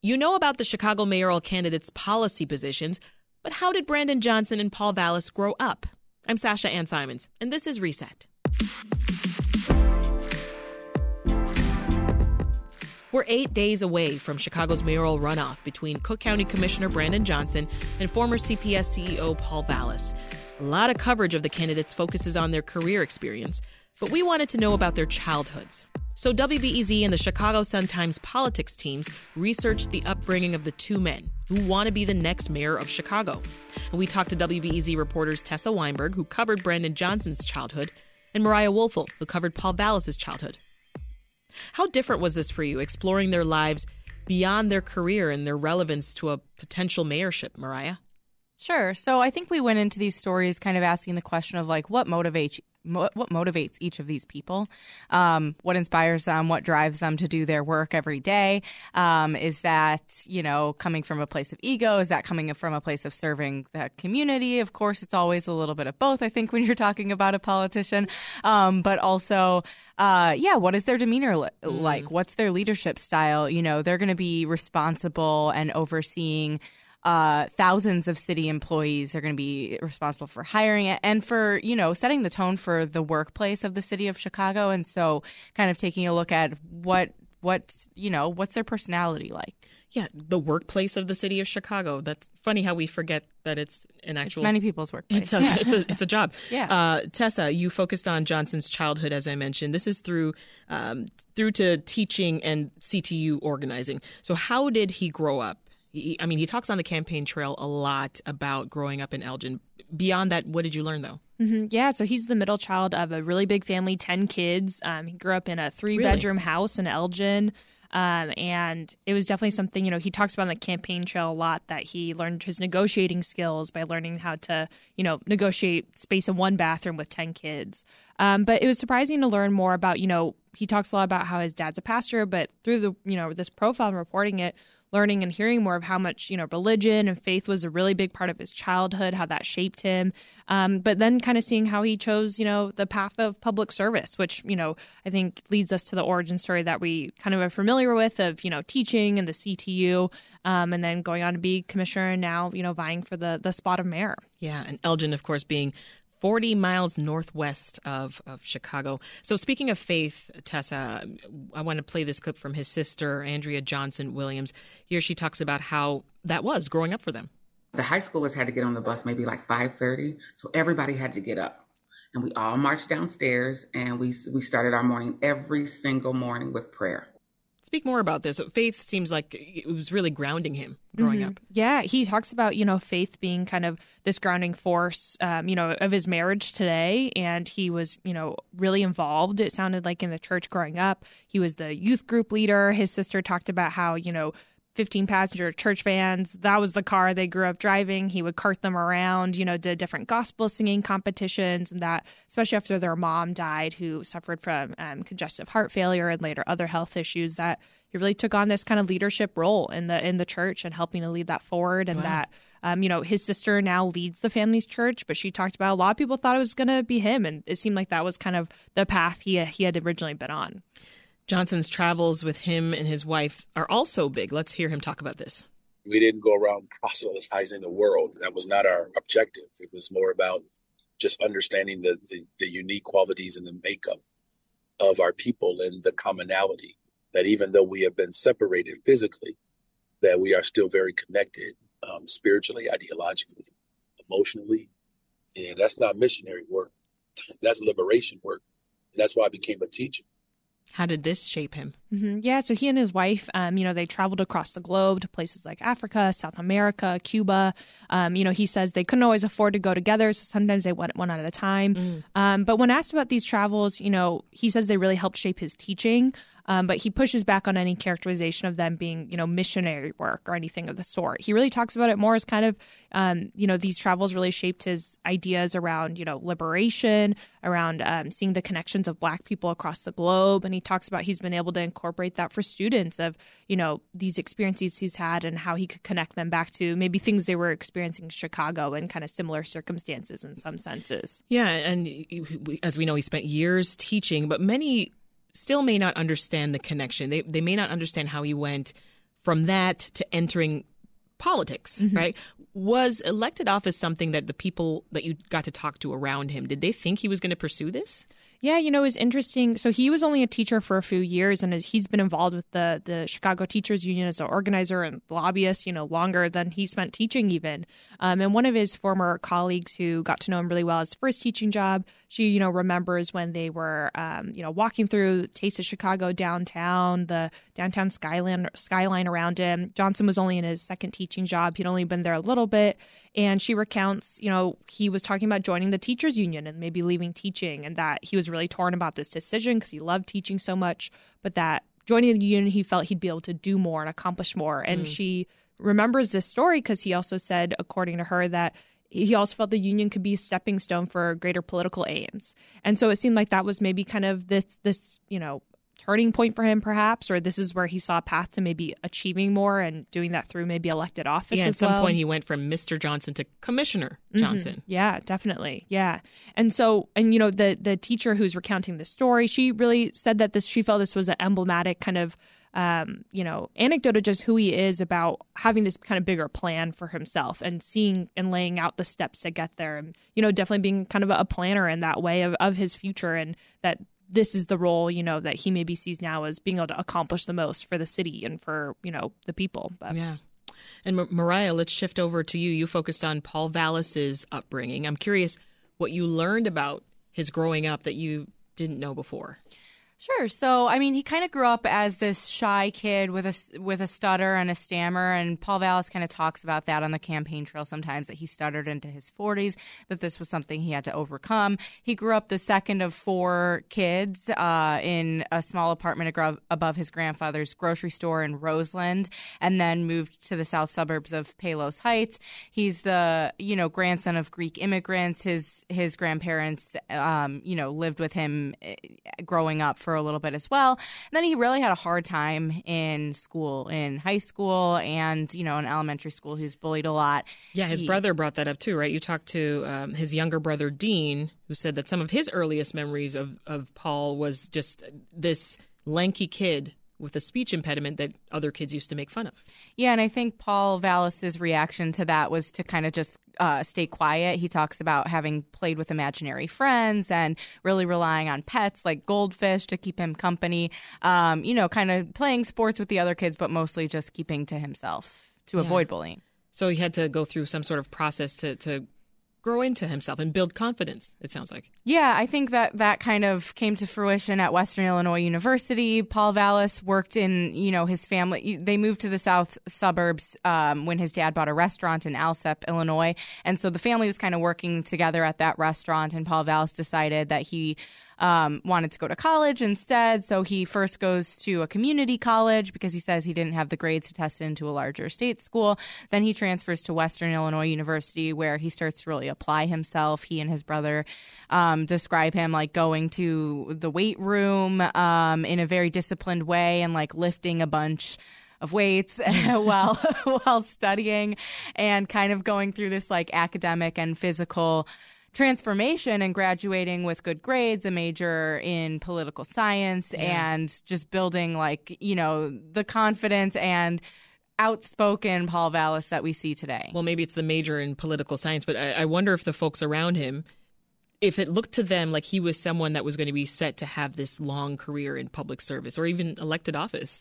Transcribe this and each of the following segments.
You know about the Chicago mayoral candidates' policy positions, but how did Brandon Johnson and Paul Vallas grow up? I'm Sasha Ann Simons, and this is Reset. We're eight days away from Chicago's mayoral runoff between Cook County Commissioner Brandon Johnson and former CPS CEO Paul Vallas. A lot of coverage of the candidates focuses on their career experience, but we wanted to know about their childhoods. So WBEZ and the Chicago Sun-Times politics teams researched the upbringing of the two men who want to be the next mayor of Chicago. And we talked to WBEZ reporters Tessa Weinberg, who covered Brandon Johnson's childhood, and Mariah Woelfel, who covered Paul Vallas's childhood. How different was this for you, exploring their lives beyond their career and their relevance to a potential mayorship, Mariah? Sure. So I think we went into these stories kind of asking the question of like what motivates what motivates each of these people, um, what inspires them, what drives them to do their work every day. Um, is that you know coming from a place of ego? Is that coming from a place of serving the community? Of course, it's always a little bit of both. I think when you're talking about a politician, um, but also. Uh, yeah, what is their demeanor li- mm. like? What's their leadership style? You know, they're going to be responsible and overseeing uh, thousands of city employees are going to be responsible for hiring it and for you know setting the tone for the workplace of the city of Chicago. And so, kind of taking a look at what what you know what's their personality like. Yeah, the workplace of the city of Chicago. That's funny how we forget that it's an actual. It's many people's workplace. It's a, yeah. it's a, it's a job. yeah. Uh, Tessa, you focused on Johnson's childhood, as I mentioned. This is through um, through to teaching and CTU organizing. So, how did he grow up? He, I mean, he talks on the campaign trail a lot about growing up in Elgin. Beyond that, what did you learn though? Mm-hmm. Yeah, so he's the middle child of a really big family, 10 kids. Um, he grew up in a three bedroom really? house in Elgin. Um, and it was definitely something, you know, he talks about on the campaign trail a lot that he learned his negotiating skills by learning how to, you know, negotiate space in one bathroom with 10 kids. Um, but it was surprising to learn more about, you know, he talks a lot about how his dad's a pastor, but through the, you know, this profile and reporting it, learning and hearing more of how much you know religion and faith was a really big part of his childhood, how that shaped him. Um, but then kind of seeing how he chose you know the path of public service, which you know I think leads us to the origin story that we kind of are familiar with of you know teaching and the CTU, um, and then going on to be commissioner and now you know vying for the the spot of mayor. Yeah, and Elgin, of course, being 40 miles northwest of, of Chicago. So, speaking of faith, Tessa, I want to play this clip from his sister, Andrea Johnson Williams. Here she talks about how that was growing up for them. The high schoolers had to get on the bus maybe like 5:30, so everybody had to get up. And we all marched downstairs and we we started our morning every single morning with prayer. Speak more about this. Faith seems like it was really grounding him growing mm-hmm. up. Yeah, he talks about you know faith being kind of this grounding force, um, you know, of his marriage today, and he was you know really involved. It sounded like in the church growing up. He was the youth group leader. His sister talked about how you know 15 passenger church vans. That was the car they grew up driving. He would cart them around, you know, did different gospel singing competitions and that, especially after their mom died, who suffered from um, congestive heart failure and later other health issues, that he really took on this kind of leadership role in the in the church and helping to lead that forward and wow. that um, you know, his sister now leads the family's church, but she talked about a lot of people thought it was going to be him, and it seemed like that was kind of the path he he had originally been on. Johnson's travels with him and his wife are also big. Let's hear him talk about this. We didn't go around proselytizing the world. That was not our objective. It was more about just understanding the, the, the unique qualities and the makeup of our people and the commonality that even though we have been separated physically, that we are still very connected um, spiritually, ideologically, emotionally. And that's not missionary work. That's liberation work. And that's why I became a teacher. How did this shape him? Mm-hmm. Yeah, so he and his wife, um, you know, they traveled across the globe to places like Africa, South America, Cuba. Um, you know, he says they couldn't always afford to go together, so sometimes they went one at a time. Mm. Um, but when asked about these travels, you know, he says they really helped shape his teaching. Um, but he pushes back on any characterization of them being, you know, missionary work or anything of the sort. He really talks about it more as kind of, um, you know, these travels really shaped his ideas around, you know, liberation, around um, seeing the connections of Black people across the globe. And he talks about he's been able to incorporate that for students of, you know, these experiences he's had and how he could connect them back to maybe things they were experiencing in Chicago in kind of similar circumstances in some senses. Yeah. And as we know, he spent years teaching, but many still may not understand the connection. They they may not understand how he went from that to entering politics, mm-hmm. right? Was elected office something that the people that you got to talk to around him, did they think he was going to pursue this? Yeah, you know, it was interesting. So he was only a teacher for a few years, and he's been involved with the the Chicago Teachers Union as an organizer and lobbyist, you know, longer than he spent teaching even. Um, and one of his former colleagues who got to know him really well, his first teaching job, she, you know, remembers when they were, um, you know, walking through Taste of Chicago downtown, the downtown skyline skyline around him. Johnson was only in his second teaching job; he'd only been there a little bit, and she recounts, you know, he was talking about joining the teachers union and maybe leaving teaching, and that he was really torn about this decision because he loved teaching so much, but that joining the union, he felt he'd be able to do more and accomplish more. And mm. she remembers this story because he also said, according to her, that he also felt the union could be a stepping stone for greater political aims. And so it seemed like that was maybe kind of this this, you know, turning point for him, perhaps, or this is where he saw a path to maybe achieving more and doing that through maybe elected office. Yeah, at some well. point he went from Mr. Johnson to Commissioner mm-hmm. Johnson. Mm-hmm. Yeah, definitely. Yeah, and so and you know the the teacher who's recounting the story, she really said that this she felt this was an emblematic kind of. Um, you know, anecdote of just who he is about having this kind of bigger plan for himself and seeing and laying out the steps to get there. And, you know, definitely being kind of a planner in that way of, of his future and that this is the role you know that he maybe sees now as being able to accomplish the most for the city and for you know the people but yeah. And mariah let's shift over to you. You focused on paul vallas's upbringing. I'm curious what you learned about his growing up that you didn't know before Sure. So, I mean, he kind of grew up as this shy kid with a with a stutter and a stammer, and Paul Vallas kind of talks about that on the campaign trail sometimes that he stuttered into his 40s, that this was something he had to overcome. He grew up the second of four kids uh, in a small apartment above his grandfather's grocery store in Roseland, and then moved to the south suburbs of Palos Heights. He's the you know grandson of Greek immigrants. His his grandparents, um, you know, lived with him eh, growing up for a little bit as well. And then he really had a hard time in school, in high school, and you know, in elementary school. He was bullied a lot. Yeah, his he, brother brought that up too, right? You talked to um, his younger brother Dean, who said that some of his earliest memories of of Paul was just this lanky kid with a speech impediment that other kids used to make fun of. Yeah, and I think Paul Vallas's reaction to that was to kind of just uh, stay quiet. He talks about having played with imaginary friends and really relying on pets like goldfish to keep him company. Um, you know, kind of playing sports with the other kids, but mostly just keeping to himself to yeah. avoid bullying. So he had to go through some sort of process to, to grow into himself and build confidence it sounds like. Yeah i think that that kind of came to fruition at western illinois university. Paul vallas worked in you know his family they moved to the south suburbs um, when his dad bought a restaurant in alsip illinois. And so the family was kind of working together at that restaurant and paul vallas decided that he um, wanted to go to college instead. So he first goes to a community college because he says he didn't have the grades to test into a larger state school. Then he transfers to Western Illinois University where he starts to really apply himself. He and his brother um, describe him like going to the weight room um, in a very disciplined way and like lifting a bunch of weights while while studying and kind of going through this like academic and physical transformation and graduating with good grades, a major in political science, yeah. and just building like, you know, the confidence and outspoken Paul Vallas that we see today. Well, maybe it's the major in political science, but I, I wonder if the folks around him if it looked to them like he was someone that was going to be set to have this long career in public service or even elected office.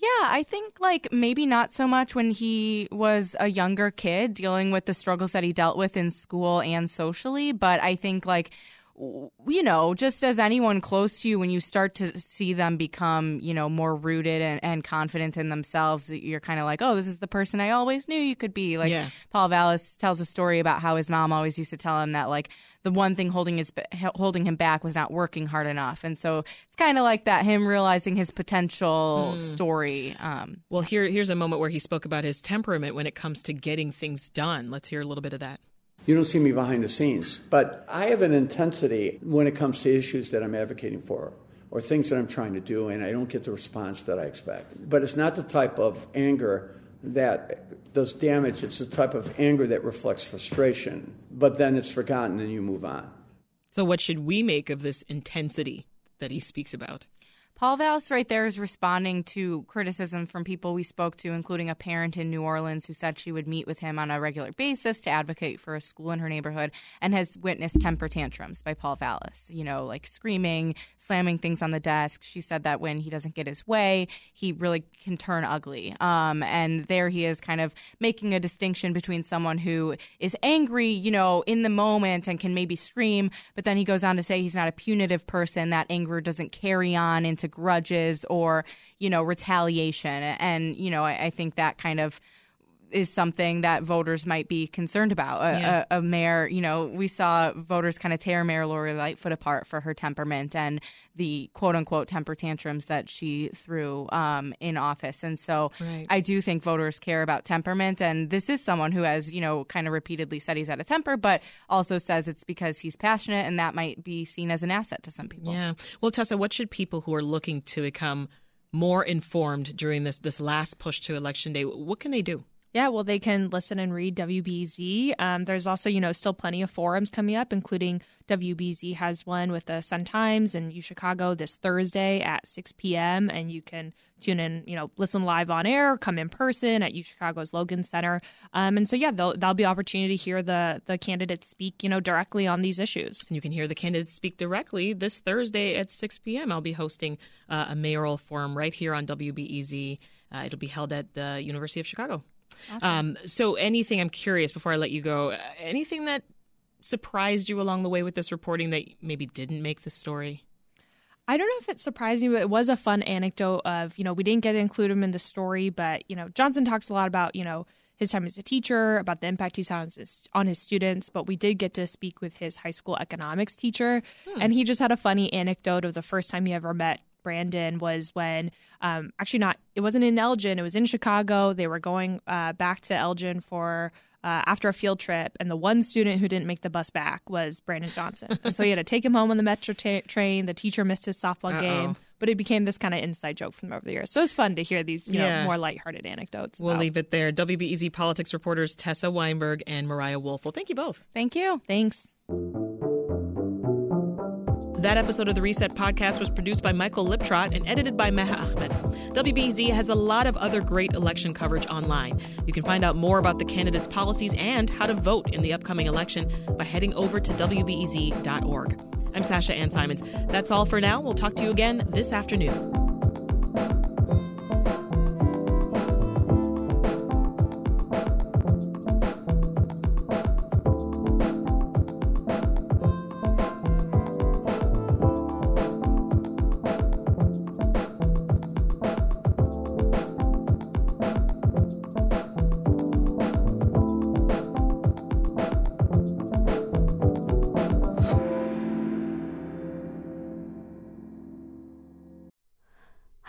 Yeah, I think like maybe not so much when he was a younger kid dealing with the struggles that he dealt with in school and socially, but I think like you know, just as anyone close to you, when you start to see them become, you know, more rooted and, and confident in themselves, you're kind of like, oh, this is the person I always knew you could be. Like yeah. Paul Vallas tells a story about how his mom always used to tell him that, like, the one thing holding his holding him back was not working hard enough, and so it's kind of like that him realizing his potential mm. story. Um, well, here here's a moment where he spoke about his temperament when it comes to getting things done. Let's hear a little bit of that. You don't see me behind the scenes, but I have an intensity when it comes to issues that I'm advocating for or things that I'm trying to do, and I don't get the response that I expect. But it's not the type of anger that does damage, it's the type of anger that reflects frustration, but then it's forgotten and you move on. So, what should we make of this intensity that he speaks about? Paul Vallas right there is responding to criticism from people we spoke to, including a parent in New Orleans who said she would meet with him on a regular basis to advocate for a school in her neighborhood and has witnessed temper tantrums by Paul Vallas, you know, like screaming, slamming things on the desk. She said that when he doesn't get his way, he really can turn ugly. Um, and there he is kind of making a distinction between someone who is angry, you know, in the moment and can maybe scream, but then he goes on to say he's not a punitive person, that anger doesn't carry on into grudges or you know retaliation. And you know I, I think that kind of is something that voters might be concerned about. A, yeah. a, a, mayor, you know, we saw voters kind of tear Mayor Lori Lightfoot apart for her temperament and the quote unquote temper tantrums that she threw um, in office. And so right. I do think voters care about temperament. And this is someone who has, you know, kind of repeatedly said he's out of temper, but also says it's because he's passionate and that might be seen as an asset to some people. Yeah. Well, Tessa, what should people who are looking to become more informed during this this last push to election day, what can they do? Yeah, well, they can listen and read WBEZ. Um, there's also, you know, still plenty of forums coming up, including WBEZ has one with the Sun Times in U Chicago this Thursday at 6 p.m. And you can tune in, you know, listen live on air, come in person at U Chicago's Logan Center. Um, and so, yeah, there'll be opportunity to hear the the candidates speak, you know, directly on these issues. And you can hear the candidates speak directly this Thursday at 6 p.m. I'll be hosting uh, a mayoral forum right here on WBEZ. Uh, it'll be held at the University of Chicago. Awesome. Um, so, anything I'm curious before I let you go, anything that surprised you along the way with this reporting that maybe didn't make the story? I don't know if it surprised me, but it was a fun anecdote of, you know, we didn't get to include him in the story, but, you know, Johnson talks a lot about, you know, his time as a teacher, about the impact he's had on his students, but we did get to speak with his high school economics teacher. Hmm. And he just had a funny anecdote of the first time he ever met Brandon was when um, actually not it wasn't in Elgin it was in Chicago. They were going uh, back to Elgin for uh, after a field trip and the one student who didn't make the bus back was Brandon Johnson. And so he had to take him home on the metro t- train. The teacher missed his softball Uh-oh. game but it became this kind of inside joke from over the years. So it's fun to hear these you yeah. know more lighthearted anecdotes we'll about. leave it there. WBEZ politics reporters Tessa Weinberg and Mariah Woelfel thank you both. Thank you. Thanks that episode of the Reset podcast was produced by Michael Liptrot and edited by Meha Ahmed. WBEZ has a lot of other great election coverage online. You can find out more about the candidates' policies and how to vote in the upcoming election by heading over to WBEZ.org. I'm Sasha Ann Simons. That's all for now. We'll talk to you again this afternoon.